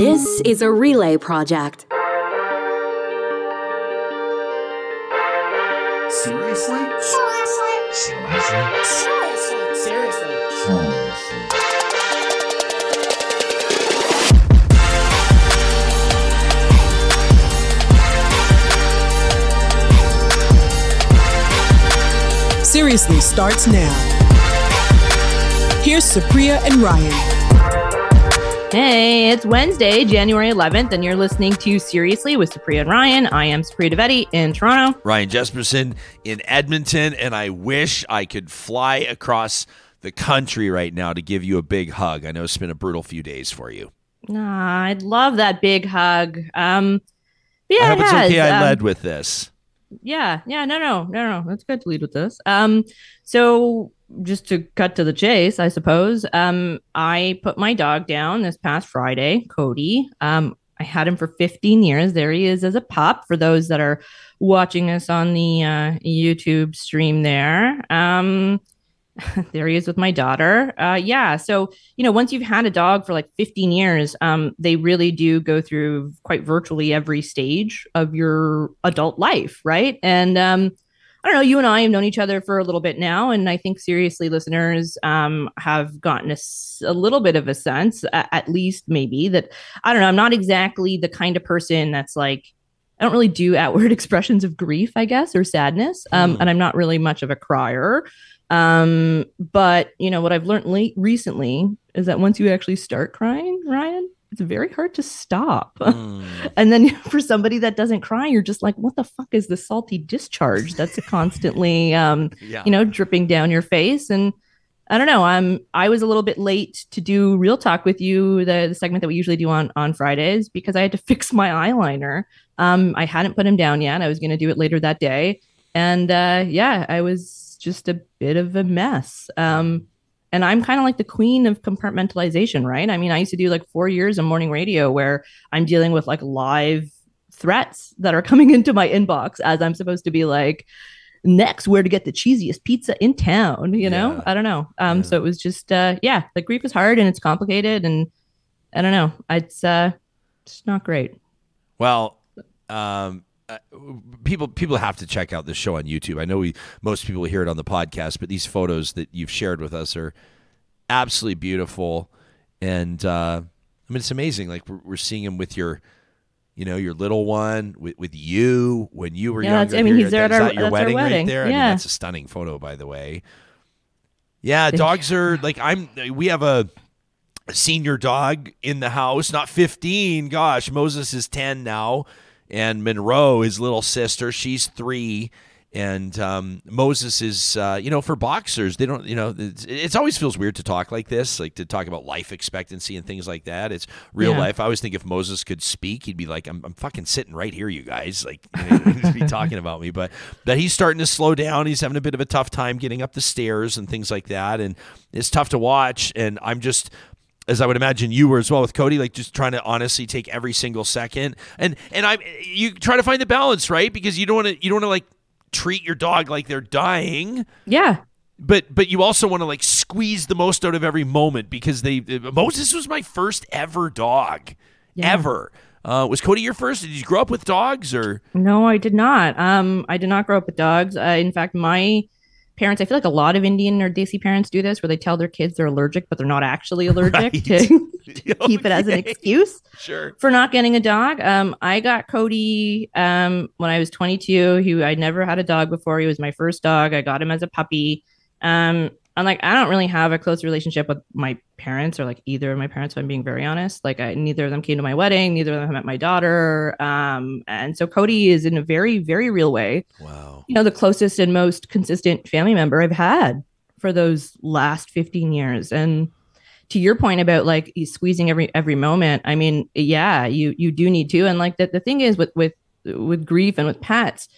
This is a relay project. Seriously? Seriously? Seriously? Seriously? Seriously starts now. Here's Supriya and Ryan. Hey, it's Wednesday, January 11th, and you're listening to Seriously with Supriya and Ryan. I am Supriya Dwivedi in Toronto. Ryan Jesperson in Edmonton, and I wish I could fly across the country right now to give you a big hug. I know it's been a brutal few days for you. Nah, I'd love that big hug. Um, yeah, I hope it it's okay I Um, led with this. Yeah, yeah, no, no, no, no. That's good to lead with this. Um, so just to cut to the chase, I suppose. Um, I put my dog down this past Friday, Cody. Um, I had him for 15 years. There he is as a pup. For those that are watching us on the uh, YouTube stream, there. Um, there he is with my daughter. Uh, yeah. So, you know, once you've had a dog for like 15 years, um, they really do go through quite virtually every stage of your adult life, right? And um, I don't know, you and I have known each other for a little bit now. And I think seriously, listeners um, have gotten a little bit of a sense, a- at least maybe, that I don't know, I'm not exactly the kind of person that's like, I don't really do outward expressions of grief, I guess, or sadness. Um, Hmm. And I'm not really much of a crier. Um, but you know what I've learned late recently is that once you actually start crying, Ryan, it's very hard to stop. Mm. and then for somebody that doesn't cry, you're just like, what the fuck is the salty discharge that's constantly um, yeah. you know, dripping down your face? And I don't know. I'm I was a little bit late to do real talk with you, the, the segment that we usually do on on Fridays, because I had to fix my eyeliner. Um, I hadn't put him down yet. I was going to do it later that day, and uh, yeah, I was just a bit of a mess. Um, and I'm kind of like the queen of compartmentalization, right? I mean, I used to do like four years of morning radio where I'm dealing with like live threats that are coming into my inbox as I'm supposed to be like next where to get the cheesiest pizza in town you know Yeah. i don't know um Yeah. so it was just uh yeah the grief is hard and it's complicated and i don't know it's uh it's not great Well, um, uh, people people have to check out this show on YouTube. I know we most people hear it on the podcast, but these photos that you've shared with us are absolutely beautiful, and uh, I mean it's amazing. Like we're, we're seeing him with your. You know your little one with, with you when you were Yeah, younger. I mean, he's there at our- your that's our wedding, wedding. right there. I mean, Yeah. that's a stunning photo, by the way. Yeah, dogs are like I'm. We have a a senior dog in the house, not 15. Gosh, Moses is 10 now. And Monroe, his little sister, she's three. And um, Moses is, uh, you know, for boxers, they don't, you know, it's, it's always feels weird to talk like this, like to talk about life expectancy and things like that. It's real Yeah. life. I always think if Moses could speak, he'd be like, I'm, I'm fucking sitting right here, you guys. Like, you know, be talking about me. But, but he's starting to slow down. He's having a bit of a tough time getting up the stairs and things like that. And it's tough to watch. And I'm just, as I would imagine you were as well with Cody, like just trying to honestly take every single second, and and I you try to find the balance, right? Because you don't want to you don't want to like treat your dog like they're dying, yeah but but you also want to like squeeze the most out of every moment because they Moses was my first ever dog, Yeah. ever. Uh, was Cody your first? Did you grow up with dogs or? no i did not um i did not grow up with dogs uh, in fact my parents i feel like a lot of indian or desi parents do this where they tell their kids they're allergic but they're not actually allergic Right. to, keep it as an excuse Sure. for not getting a dog. Um, I got Cody um, when I was 22. He I never had a dog before. He was my first dog. I got him as a puppy. Um, and like I don't really have a close relationship with my parents or like either of my parents. If I'm being very honest. Like I, neither of them came to my wedding. Neither of them met my daughter. Um, and so Cody is in a very very real way, Wow. you know, the closest and most consistent family member I've had for those last 15 years. And to your point about like he's squeezing every every moment, I mean, yeah, you you do need to. And like the, the thing is with with with grief and with pets,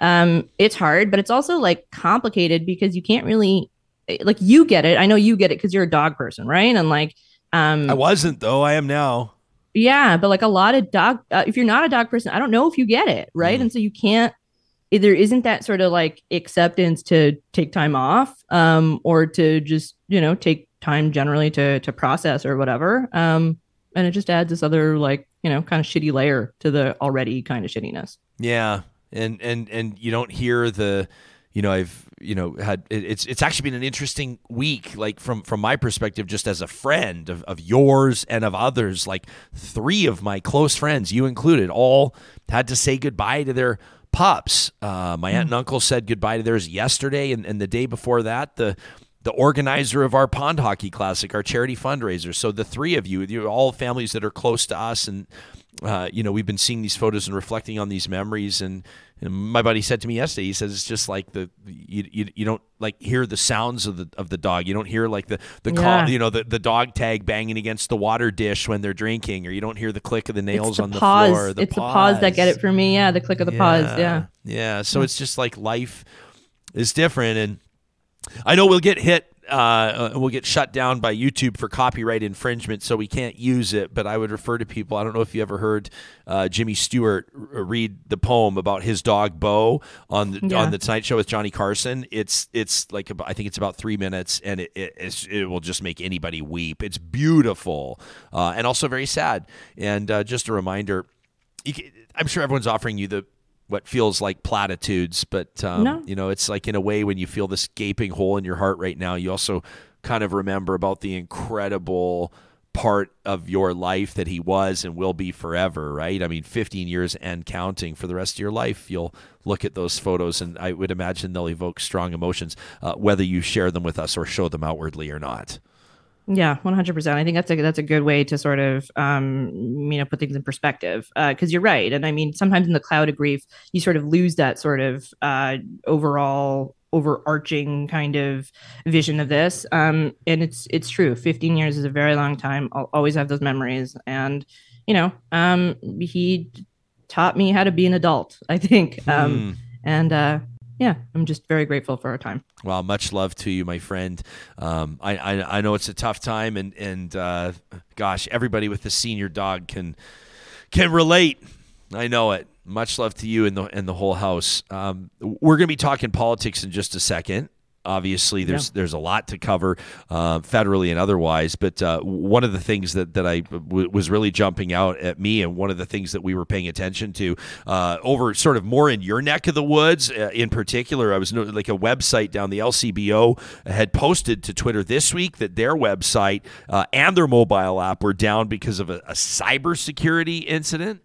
um, it's hard, but it's also like complicated because you can't really like you get it. I know you get it because you're a dog person, right? And like um I wasn't though. I am now. yeah, but like a lot of dog, uh, if you're not a dog person, I don't know if you get it, right? Mhm. And so you can't. There isn't that sort of like acceptance to take time off, um, or to just you know take time generally to to process or whatever. Um, and it just adds this other like you know kind of shitty layer to the already kind of shittiness. Yeah, and and and you don't hear the, you know, I've you know had it's it's actually been an interesting week, like from from my perspective, just as a friend of of yours and of others. Like three of my close friends, you included, all had to say goodbye to their pups. Uh, my aunt and uncle said goodbye to theirs yesterday, and, and the day before that, the the organizer of our pond hockey classic, our charity fundraiser. So the three of you, you all families that are close to us, and uh, you know we've been seeing these photos and reflecting on these memories. And, and my buddy said to me yesterday, he says it's just like the you, you, you don't like hear the sounds of the of the dog. You don't hear like the the Yeah. call, you know the, the dog tag banging against the water dish when they're drinking, or you don't hear the click of the nails the on the pause. floor. it's the pause that get it for me. Yeah, the click of the pause. Yeah. Yeah. So it's just like life is different. And I know we'll get hit, uh, uh, we'll get shut down by YouTube for copyright infringement, so we can't use it. But I would refer to people. I don't know if you ever heard uh, Jimmy Stewart r- read the poem about his dog Beau on the Yeah. on the Tonight Show with Johnny Carson. It's it's like about, I think it's about three minutes, and it it, it's, it will just make anybody weep. It's beautiful uh, and also very sad. And uh, just a reminder, you can, I'm sure everyone's offering you the what feels like platitudes, but um, No. you know, it's like in a way when you feel this gaping hole in your heart right now, you also kind of remember about the incredible part of your life that he was and will be forever, right? I mean, 15 years and counting for the rest of your life. You'll look at those photos, and I would imagine they'll evoke strong emotions, uh, whether you share them with us or show them outwardly or not. Yeah, one hundred percent. I think that's a that's a good way to sort of um, you know put things in perspective because you're right, and I mean sometimes in the cloud of grief you sort of lose that sort of uh, overall overarching kind of vision of this, um, and it's it's true. Fifteen years is a very long time. I'll always have those memories, and you know um, he taught me how to be an adult. I think, um, Hmm. and uh, yeah, I'm just very grateful for our time. Well, much love to you, my friend. Um, I, I I know it's a tough time, and and uh, gosh, everybody with a senior dog can can relate. I know it. Much love to you and the and the whole house. Um, we're going to be talking politics in just a second. Obviously, there's there's a lot to cover uh, federally and otherwise. But uh, one of the things that that I w- was really jumping out at me, and one of the things that we were paying attention to uh, over sort of more in your neck of the woods, uh, in particular, I was no, like a website down the LCBO had posted to Twitter this week that their website uh, and their mobile app were down because of a, a cybersecurity incident.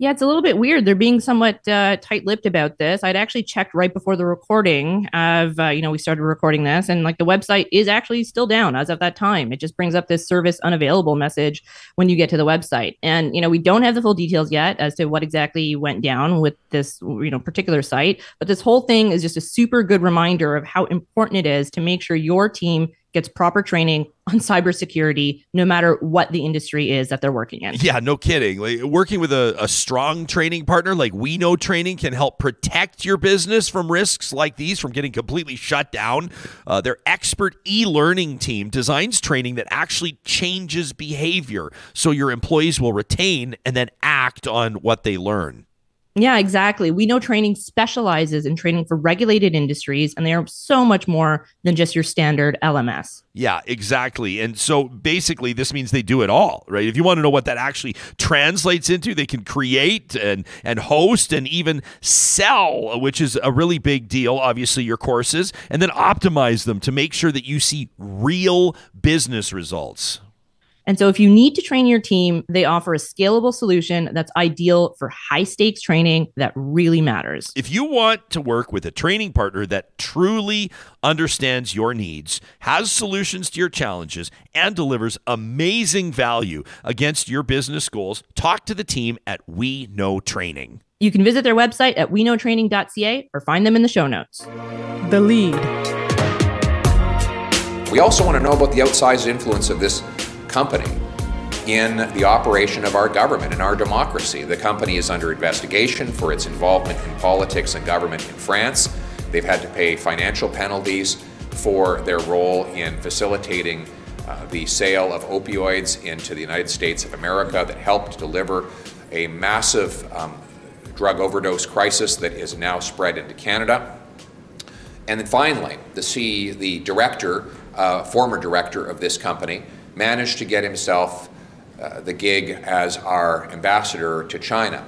Yeah, it's a little bit weird. They're being somewhat uh, tight-lipped about this. I'd actually checked right before the recording of, uh, you know, we started recording this, and like the website is actually still down as of that time. It just brings up this service unavailable message when you get to the website, and you know, we don't have the full details yet as to what exactly went down with this, you know, particular site. But this whole thing is just a super good reminder of how important it is to make sure your team gets proper training on cybersecurity, no matter what the industry is that they're working in. Yeah, no kidding. Like working with a, a strong training partner like We Know Training can help protect your business from risks like these from getting completely shut down. Uh, their expert e-learning team designs training that actually changes behavior so your employees will retain and then act on what they learn. Yeah, exactly. We know training specializes in training for regulated industries, and they are so much more than just your standard LMS. Yeah, exactly. And so basically, this means they do it all, right? If you want to know what that actually translates into, they can create and, and host and even sell, which is a really big deal, obviously, your courses, and then optimize them to make sure that you see real business results. And so, if you need to train your team, they offer a scalable solution that's ideal for high stakes training that really matters. If you want to work with a training partner that truly understands your needs, has solutions to your challenges, and delivers amazing value against your business goals, talk to the team at We Know Training. You can visit their website at weknowtraining.ca or find them in the show notes. The lead. We also want to know about the outsized influence of this company in the operation of our government and our democracy. The company is under investigation for its involvement in politics and government in France. They've had to pay financial penalties for their role in facilitating uh, the sale of opioids into the United States of America that helped deliver a massive um, drug overdose crisis that is now spread into Canada. And then finally, the C, the director, uh, former director of this company, managed to get himself uh, the gig as our ambassador to China.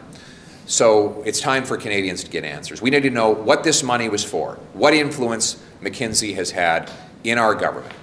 So it's time for Canadians to get answers. We need to know what this money was for, what influence McKinsey has had in our government.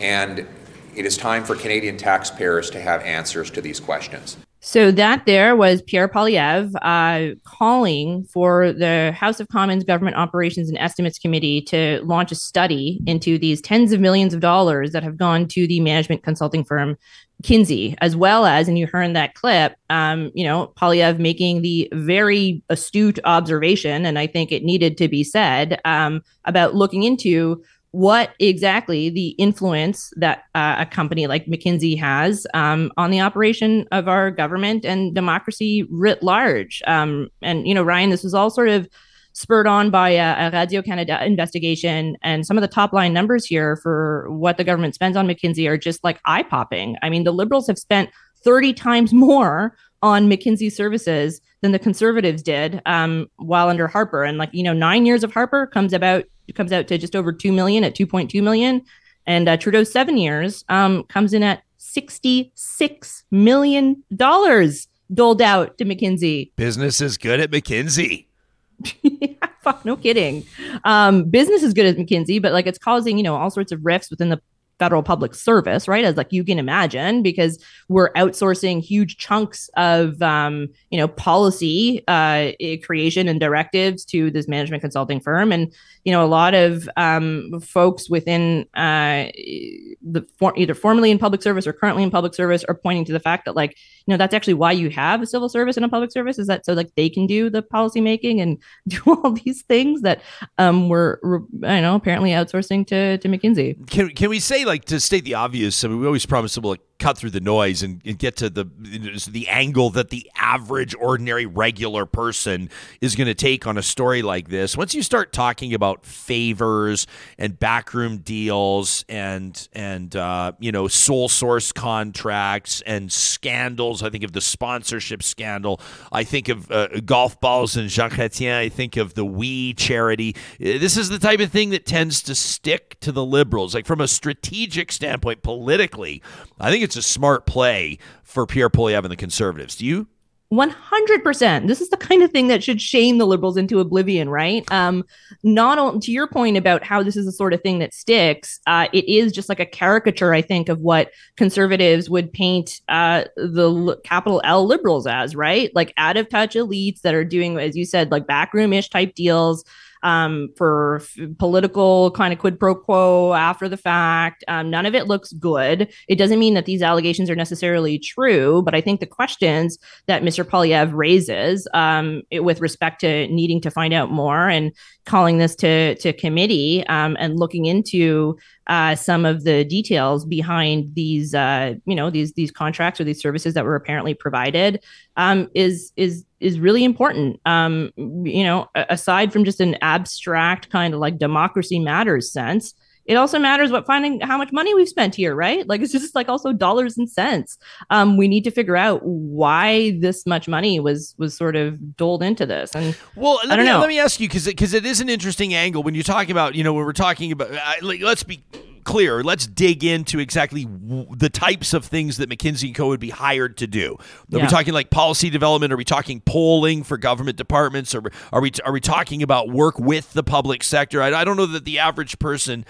And it is time for Canadian taxpayers to have answers to these questions. So that there was Pierre Poilievre uh, calling for the House of Commons Government Operations and Estimates Committee to launch a study into these tens of millions of dollars that have gone to the management consulting firm Kinsey, as well as, and you heard in that clip, um, you know, Poilievre making the very astute observation, and I think it needed to be said um, about looking into what exactly the influence that uh, a company like McKinsey has um, on the operation of our government and democracy writ large. Um, and, you know, Ryan, this was all sort of spurred on by a, a Radio Canada investigation. And some of the top line numbers here for what the government spends on McKinsey are just like eye popping. I mean, the Liberals have spent 30 times more on McKinsey services than the Conservatives did um, while under Harper. And like, you know, nine years of Harper comes about comes out to just over 2 million at 2.2 million. And uh, trudeau's seven years um, comes in at 66 million dollars doled out to mckinsey. Business is good at mckinsey. Yeah, fuck no kidding. Um, business is good at mckinsey but like it's causing you know all sorts of rifts within the federal public service, right? As like you can imagine, because we're outsourcing huge chunks of um, you know policy uh, creation and directives to this management consulting firm, and you know a lot of um, folks within uh, the for- either formerly in public service or currently in public service are pointing to the fact that like you know that's actually why you have a civil service and a public service is that so like they can do the policy making and do all these things that um, we're, I know apparently outsourcing to to McKinsey. Can can we say like to state the obvious? I mean, we always promise to like cut through the noise and, and get to the the angle that the average, ordinary, regular person is going to take on a story like this. Once you start talking about favors and backroom deals and and uh, you know sole source contracts and scandals, I think of the sponsorship scandal. I think of uh, golf balls and Jean Chrétien. I think of the We charity. This is the type of thing that tends to stick to the liberals. Like from a strategic standpoint, politically, I think it's a smart play for Pierre Poilievre and the Conservatives. Do you? 100%. This is the kind of thing that should shame the liberals into oblivion, right? Um, not on, to your point about how this is the sort of thing that sticks, uh, it is just like a caricature, I think, of what conservatives would paint uh, the l- capital L liberals as, right? Like out of touch elites that are doing, as you said, like backroom ish type deals um, for f- political kind of quid pro quo after the fact. Um, none of it looks good. It doesn't mean that these allegations are necessarily true, but I think the questions that Mr. Poilievre raises um, it, with respect to needing to find out more and calling this to to committee um, and looking into uh, some of the details behind these uh, you know these these contracts or these services that were apparently provided um, is is is really important um, you know aside from just an abstract kind of like democracy matters sense it also matters what finding how much money we've spent here, right? Like it's just like also dollars and cents. Um, we need to figure out why this much money was was sort of doled into this. And well, I don't me, know. Let me ask you because because it is an interesting angle when you're talking about you know when we're talking about uh, like, let's be clear. Let's dig into exactly w- the types of things that McKinsey and Co. would be hired to do. Are Yeah. we talking like policy development? Are we talking polling for government departments? Or are we are we talking about work with the public sector? I, I don't know that the average person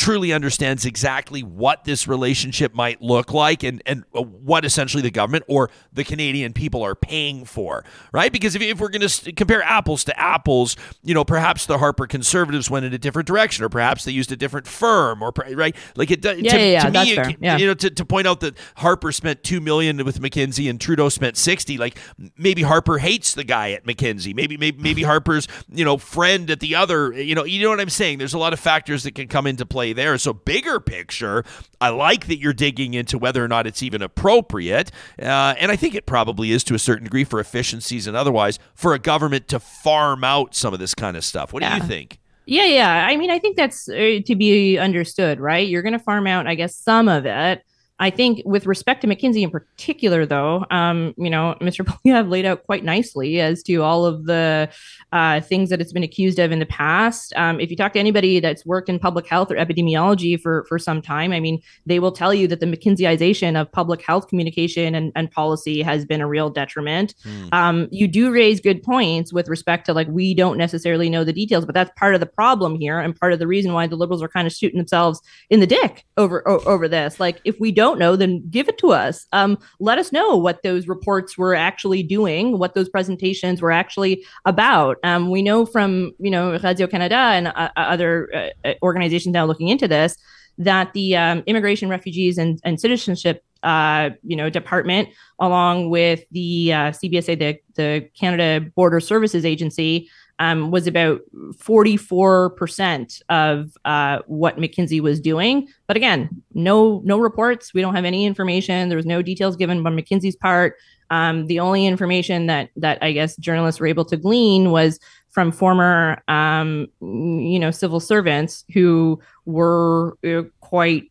truly understands exactly what this relationship might look like and, and uh, what essentially the government or the Canadian people are paying for, right? Because if, if we're going to compare apples to apples, you know, perhaps the Harper conservatives went in a different direction or perhaps they used a different firm or, right? Like it, does Yeah, to, yeah, yeah, to me, it- Yeah. you know, to, to point out that Harper spent two million with McKinsey and Trudeau spent sixty. Like maybe Harper hates the guy at McKinsey. Maybe maybe maybe Harper's you know friend at the other. You know you know what I'm saying. There's a lot of factors that can come into play there. So bigger picture, I like that you're digging into whether or not it's even appropriate, uh, and I think it probably is to a certain degree for efficiencies and otherwise for a government to farm out some of this kind of stuff. What do you think? Yeah, yeah. I mean, I think that's uh, to be understood, right? You're going to farm out, I guess, some of it. I think with respect to McKinsey in particular, though, um, you know, Mr. Poilievre laid out quite nicely as to all of the uh, things that it's been accused of in the past. Um, if you talk to anybody that's worked in public health or epidemiology for for some time, I mean, they will tell you that the McKinseyization of public health communication and, and policy has been a real detriment. Mm. Um, you do raise good points with respect to like we don't necessarily know the details, but that's part of the problem here and part of the reason why the liberals are kind of shooting themselves in the dick over o- over this. Like if we don't don't know, then give it to us. Um, let us know what those reports were actually doing, what those presentations were actually about. Um, we know from you know Radio Canada and uh, uh other uh, uh, organizations now looking into this that the um, Immigration, Refugees, and, and Citizenship uh, you know department, along with the uh, CBSA, the the Canada Border Services Agency, um, was about 44% of uh, what McKinsey was doing. But again, no no reports. We don't have any information. There was no details given by McKinsey's part. Um, the only information that that I guess journalists were able to glean was from former, um, you know, civil servants who were uh, quite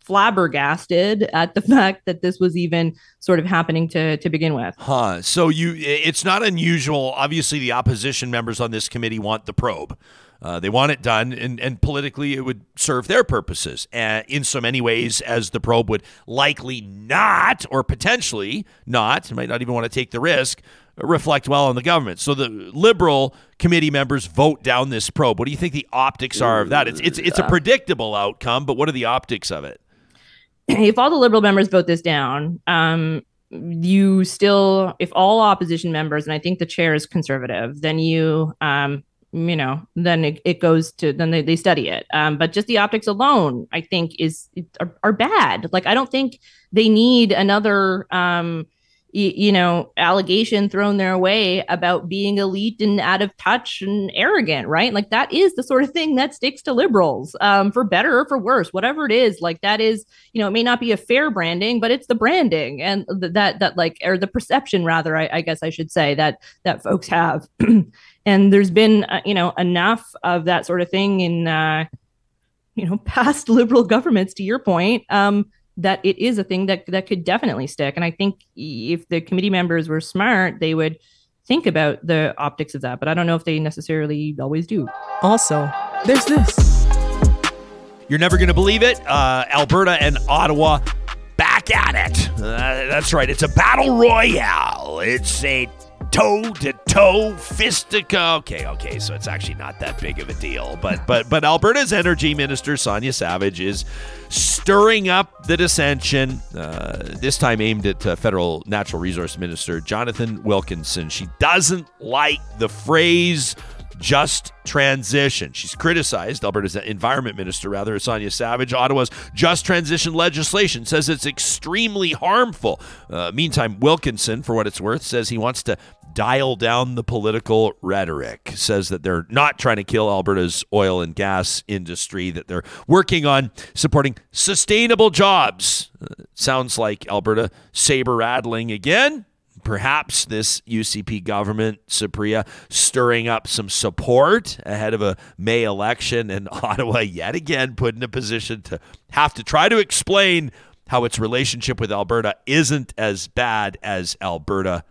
flabbergasted at the fact that this was even sort of happening to to begin with. Huh. So you, it's not unusual. Obviously, the opposition members on this committee want the probe. Uh, they want it done, and, and politically, it would serve their purposes uh, in so many ways as the probe would likely not, or potentially not, might not even want to take the risk, reflect well on the government. So the liberal committee members vote down this probe. What do you think the optics are of that? It's it's it's a predictable outcome, but what are the optics of it? If all the liberal members vote this down, um, you still, if all opposition members, and I think the chair is conservative, then you, um, you know, then it, it goes to then they, they study it. Um, but just the optics alone, I think, is are, are bad. Like I don't think they need another. Um, you know, allegation thrown their way about being elite and out of touch and arrogant, right? Like that is the sort of thing that sticks to liberals, um, for better or for worse, whatever it is. Like that is, you know, it may not be a fair branding, but it's the branding and th- that that like or the perception rather, I, I guess I should say that that folks have. and there's been, uh, you know, enough of that sort of thing in, uh, you know, past liberal governments. To your point, um, that it is a thing that that could definitely stick. And I think if the committee members were smart, they would think about the optics of that. But I don't know if they necessarily always do. Also, there's this. You're never going to believe it. Uh, Alberta and Ottawa back at it. Uh, that's right. It's a battle royale. It's a toe to toe fistica. Okay, okay, so it's actually not that big of a deal. But but but Alberta's energy minister Sonya Savage is stirring up the dissension. Uh, this time aimed at uh, federal natural resource minister Jonathan Wilkinson. She doesn't like the phrase just transition. She's criticized Alberta's environment minister, rather, Sonya Savage. Ottawa's just transition legislation says it's extremely harmful. Uh, meantime, Wilkinson, for what it's worth, says he wants to dial down the political rhetoric. Says that they're not trying to kill Alberta's oil and gas industry, that they're working on supporting sustainable jobs. Uh, sounds like Alberta saber rattling again perhaps this UCP government, Supriya, stirring up some support ahead of a May election, and Ottawa yet again put in a position to have to try to explain how its relationship with Alberta isn't as bad as Alberta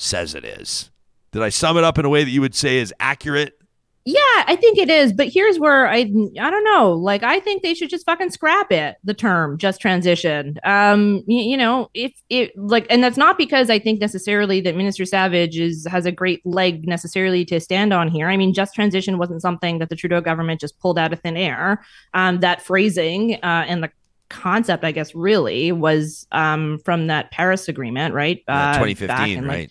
says it is. Did I sum it up in a way that you would say is accurate? Yeah, I think it is. But here's where I I don't know. Like I think they should just fucking scrap it, the term just transition. Um, you, you know, if it like and that's not because I think necessarily that Minister Savage is has a great leg necessarily to stand on here. I mean, just transition wasn't something that the Trudeau government just pulled out of thin air. Um, that phrasing uh, and the concept, I guess, really was um from that Paris agreement, right? Uh, 2015, right? Like,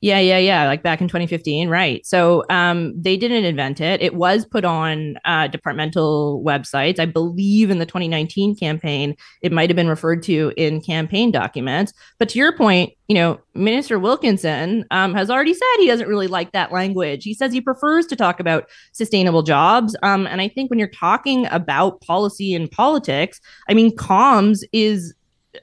yeah, yeah, yeah. Like back in 2015, right? So um, they didn't invent it. It was put on uh, departmental websites. I believe in the 2019 campaign, it might have been referred to in campaign documents. But to your point, you know, Minister Wilkinson um, has already said he doesn't really like that language. He says he prefers to talk about sustainable jobs. Um, and I think when you're talking about policy and politics, I mean, comms is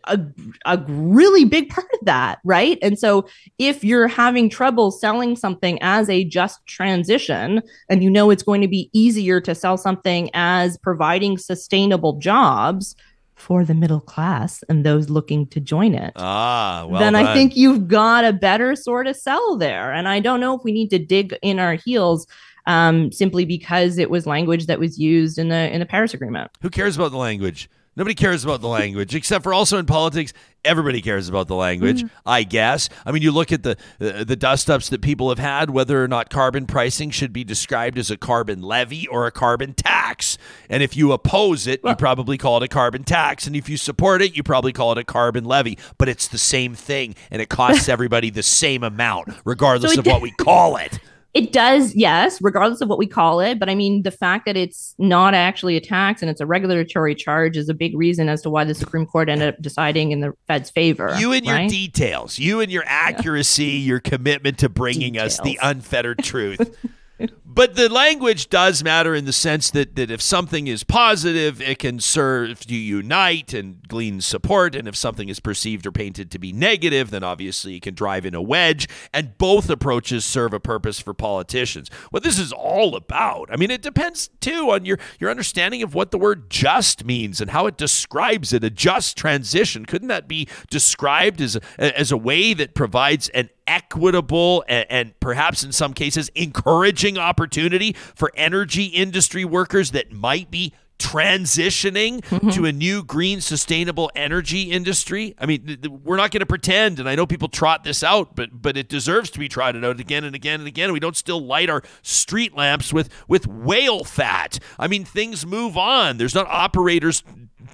a, a really big part of that, right? And so if you're having trouble selling something as a just transition and you know it's going to be easier to sell something as providing sustainable jobs, for the middle class and those looking to join it, Ah, well, then I think you've got a better sort of sell there. And I don't know if we need to dig in our heels um, simply because it was language that was used in the in the Paris Agreement. Who cares about the language? Nobody cares about the language, except for also in politics, everybody cares about the language. I guess. I mean, you look at the uh, the dust ups that people have had, whether or not carbon pricing should be described as a carbon levy or a carbon tax. And if you oppose it, you probably call it a carbon tax, and if you support it, you probably call it a carbon levy. But it's the same thing, and it costs everybody the same amount, regardless So of what we call it. It does, yes, regardless of what we call it. But I mean, the fact that it's not actually a tax and it's a regulatory charge is a big reason as to why the Supreme Court ended up deciding in the Fed's favor. You and your details, you and your accuracy, your commitment to bringing us the unfettered truth. but the language does matter in the sense that, that if something is positive, it can serve to unite and glean support. And if something is perceived or painted to be negative, then obviously it can drive in a wedge. And both approaches serve a purpose for politicians. What this is all about, I mean, it depends too on your, your understanding of what the word just means and how it describes it. A just transition. Couldn't that be described as a, as a way that provides an equitable and, and, perhaps in some cases encouraging opportunity for energy industry workers that might be transitioning mm-hmm. to a new green sustainable energy industry? I mean th- th- we're not going to pretend and i know people trot this out but but it deserves to be trotted out again and again and again. We don't still light our street lamps with with whale fat. I mean things move on. There's not operators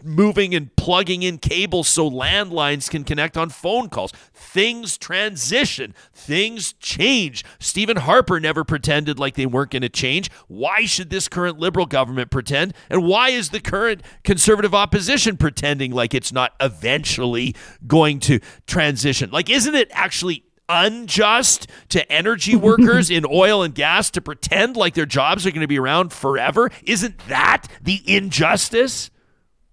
moving and plugging in cables so landlines can connect on phone calls. Things transition, things change. Stephen Harper never pretended like they weren't going to change. Why should this current liberal government pretend? And why is the current conservative opposition pretending like it's not eventually going to transition? Like, isn't it actually unjust to energy workers in oil and gas to pretend like their jobs are going to be around forever? Isn't that the injustice?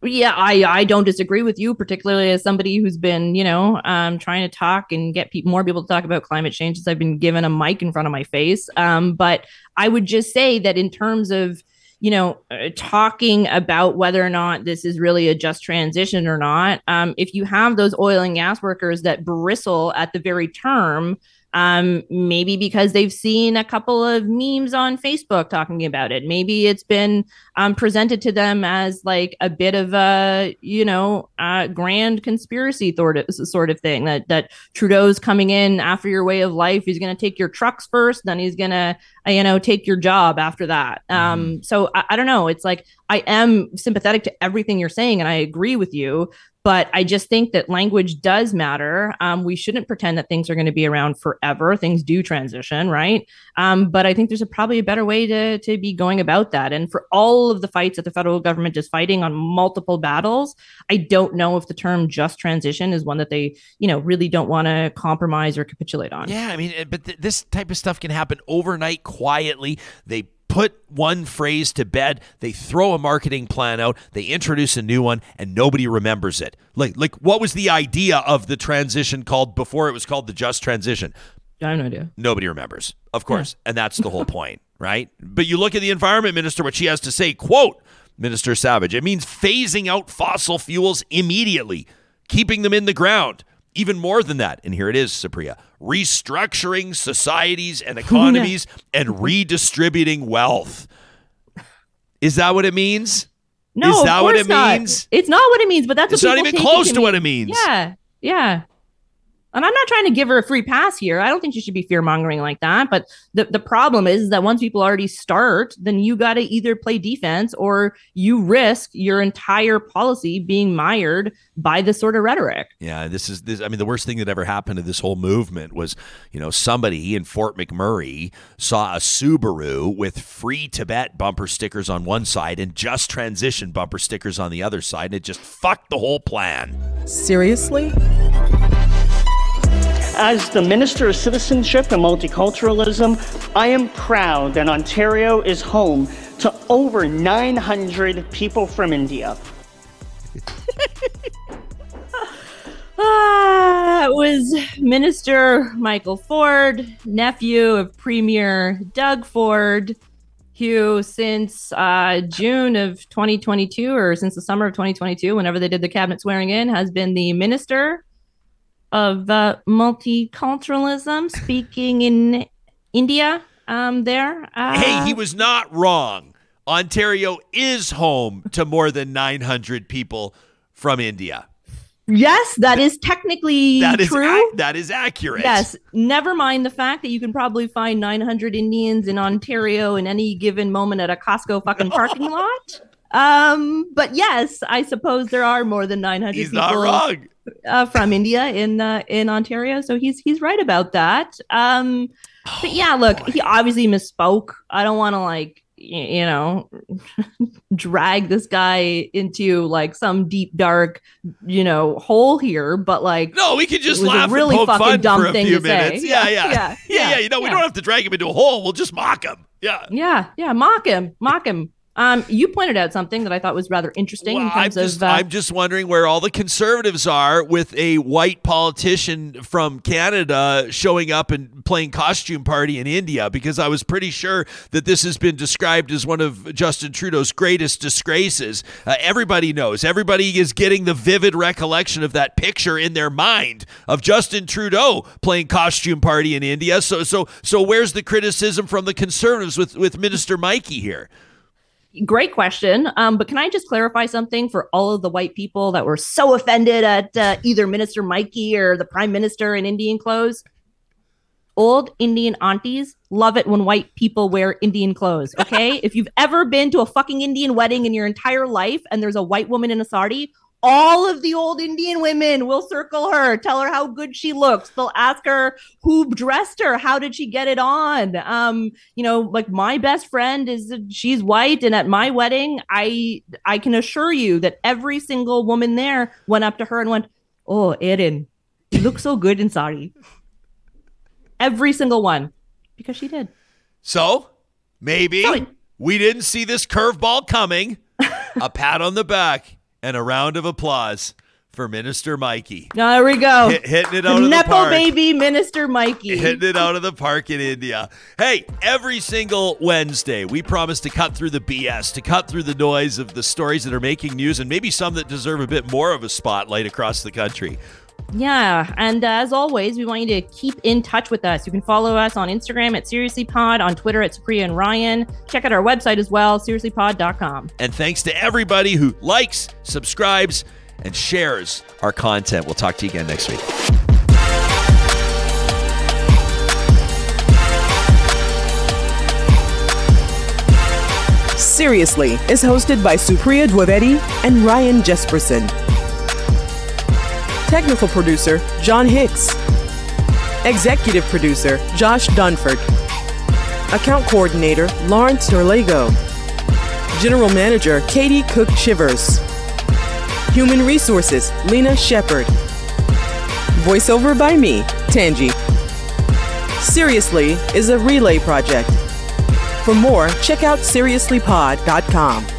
Yeah, I I don't disagree with you, particularly as somebody who's been, you know, um, trying to talk and get pe- more people to talk about climate change since I've been given a mic in front of my face. Um, but I would just say that in terms of, you know, uh, talking about whether or not this is really a just transition or not, um, if you have those oil and gas workers that bristle at the very term, um, maybe because they've seen a couple of memes on Facebook talking about it. Maybe it's been um, presented to them as like a bit of a, you know, uh, grand conspiracy sort of, sort of thing that that Trudeau's coming in after your way of life. He's going to take your trucks first, then he's going to, you know, take your job after that. Um, so I, I don't know. It's like I am sympathetic to everything you're saying, and I agree with you. But I just think that language does matter. Um, we shouldn't pretend that things are going to be around forever. Things do transition, right? Um, but I think there's a, probably a better way to to be going about that. And for all of the fights that the federal government is fighting on multiple battles, I don't know if the term "just transition" is one that they, you know, really don't want to compromise or capitulate on. Yeah, I mean, uh, but th- this type of stuff can happen overnight quietly. They put one phrase to bed, they throw a marketing plan out, they introduce a new one, and nobody remembers it. Like, like what was the idea of the transition called before it was called the just transition? I have no idea. Nobody remembers, of course, and that's the whole point, right? But you look at the environment minister, what she has to say, quote, Minister Savage, it means phasing out fossil fuels immediately, keeping them in the ground. Even more than that, and here it is, Supriya, restructuring societies and oh, economies and redistributing wealth. Is that what it means? No, Is of that what course it not. means? It's not what it means, but that's It's what not even close it to what it means. Yeah, yeah. And I'm not trying to give her a free pass here. I don't think she should be fear mongering like that. But the, the problem is that once people already start, then you got to either play defense or you risk your entire policy being mired by this sort of rhetoric. Yeah, this is this. I mean, the worst thing that ever happened to this whole movement was, you know, somebody in Fort McMurray saw a Subaru with free Tibet bumper stickers on one side and just transition bumper stickers on the other side, and it just fucked the whole plan. Seriously? As the Minister of Citizenship and Multiculturalism, I am proud that Ontario is home to over 900 people from India. Ah, it was Minister Michael Ford, nephew of Premier Doug Ford. who since uh, June of 2022 or since the summer of 2022, whenever they did the cabinet swearing in, has been the minister of uh, multiculturalism, speaking in India. Um, there. Uh, hey, he was not wrong. Ontario is home to more than 900 people from India. Yes, that is technically That is true. ac- that is accurate. Yes, never mind the fact that you can probably find 900 Indians in Ontario in any given moment at a Costco fucking parking lot. Um, but yes, I suppose there are more than 900 He's people not wrong. Uh, from India in uh, in Ontario, so he's he's right about that. Um, but yeah, look, he obviously misspoke. I don't want to like you know drag this guy into like some deep dark you know hole here, but like No, we can just laugh really and poke fucking dumb for a thing few to say. minutes. Yeah, Yeah, yeah, yeah, yeah, yeah. yeah, You know, we don't have to drag him into a hole. We'll just mock him. Yeah. Yeah, yeah, mock him, mock him. Um, you pointed out something that I thought was rather interesting in Well, I'm just, of. Uh, I'm just wondering where all the conservatives are with a white politician from Canada showing up and playing costume party in India because I was pretty sure that this has been described as one of Justin Trudeau's greatest disgraces. Uh, everybody knows. Everybody is getting the vivid recollection of that picture in their mind of Justin Trudeau playing costume party in India. So so so where's the criticism from the conservatives with with Minister Mikey here? Great question. Um, but can I just clarify something for all of the white people that were so offended at uh, either Minister Mikey or the Prime Minister in Indian clothes? Old Indian aunties love it when white people wear Indian clothes. Okay. if you've ever been to a fucking Indian wedding in your entire life and there's a white woman in a sari, all of the old Indian women will circle her, tell her how good she looks. They'll ask her who dressed her, how did she get it on? Um, you know, like my best friend is she's white, and at my wedding, I I can assure you that every single woman there went up to her and went, "Oh, Erin, you look so good in sari." Every single one, because she did. So maybe So it- we didn't see this curveball coming. a pat on the back and a round of applause for Minister Mikey. Now There we go. Hit- hitting it out of the Nepo park. baby, Minister Mikey. Hitting it out of the park in India. Hey, every single Wednesday, we promise to cut through the BS, to cut through the noise of the stories that are making news and maybe some that deserve a bit more of a spotlight across the country. Yeah, and uh, as always, we want you to keep in touch with us. You can follow us on Instagram at SeriouslyPod, on Twitter at Supriya and Ryan. Check out our website as well, seriouslypod.com. And thanks to everybody who likes, subscribes, and shares our content. We'll talk to you again next week. Seriously is hosted by Supriya Dwivedi and Ryan Jesperson. Technical producer John Hicks. Executive producer Josh Dunford. Account coordinator Lawrence Norlego. General manager Katie Cook Shivers. Human resources Lena Shepard. Voiceover by me, Tangi. Seriously is a relay project. For more, check out seriouslypod.com.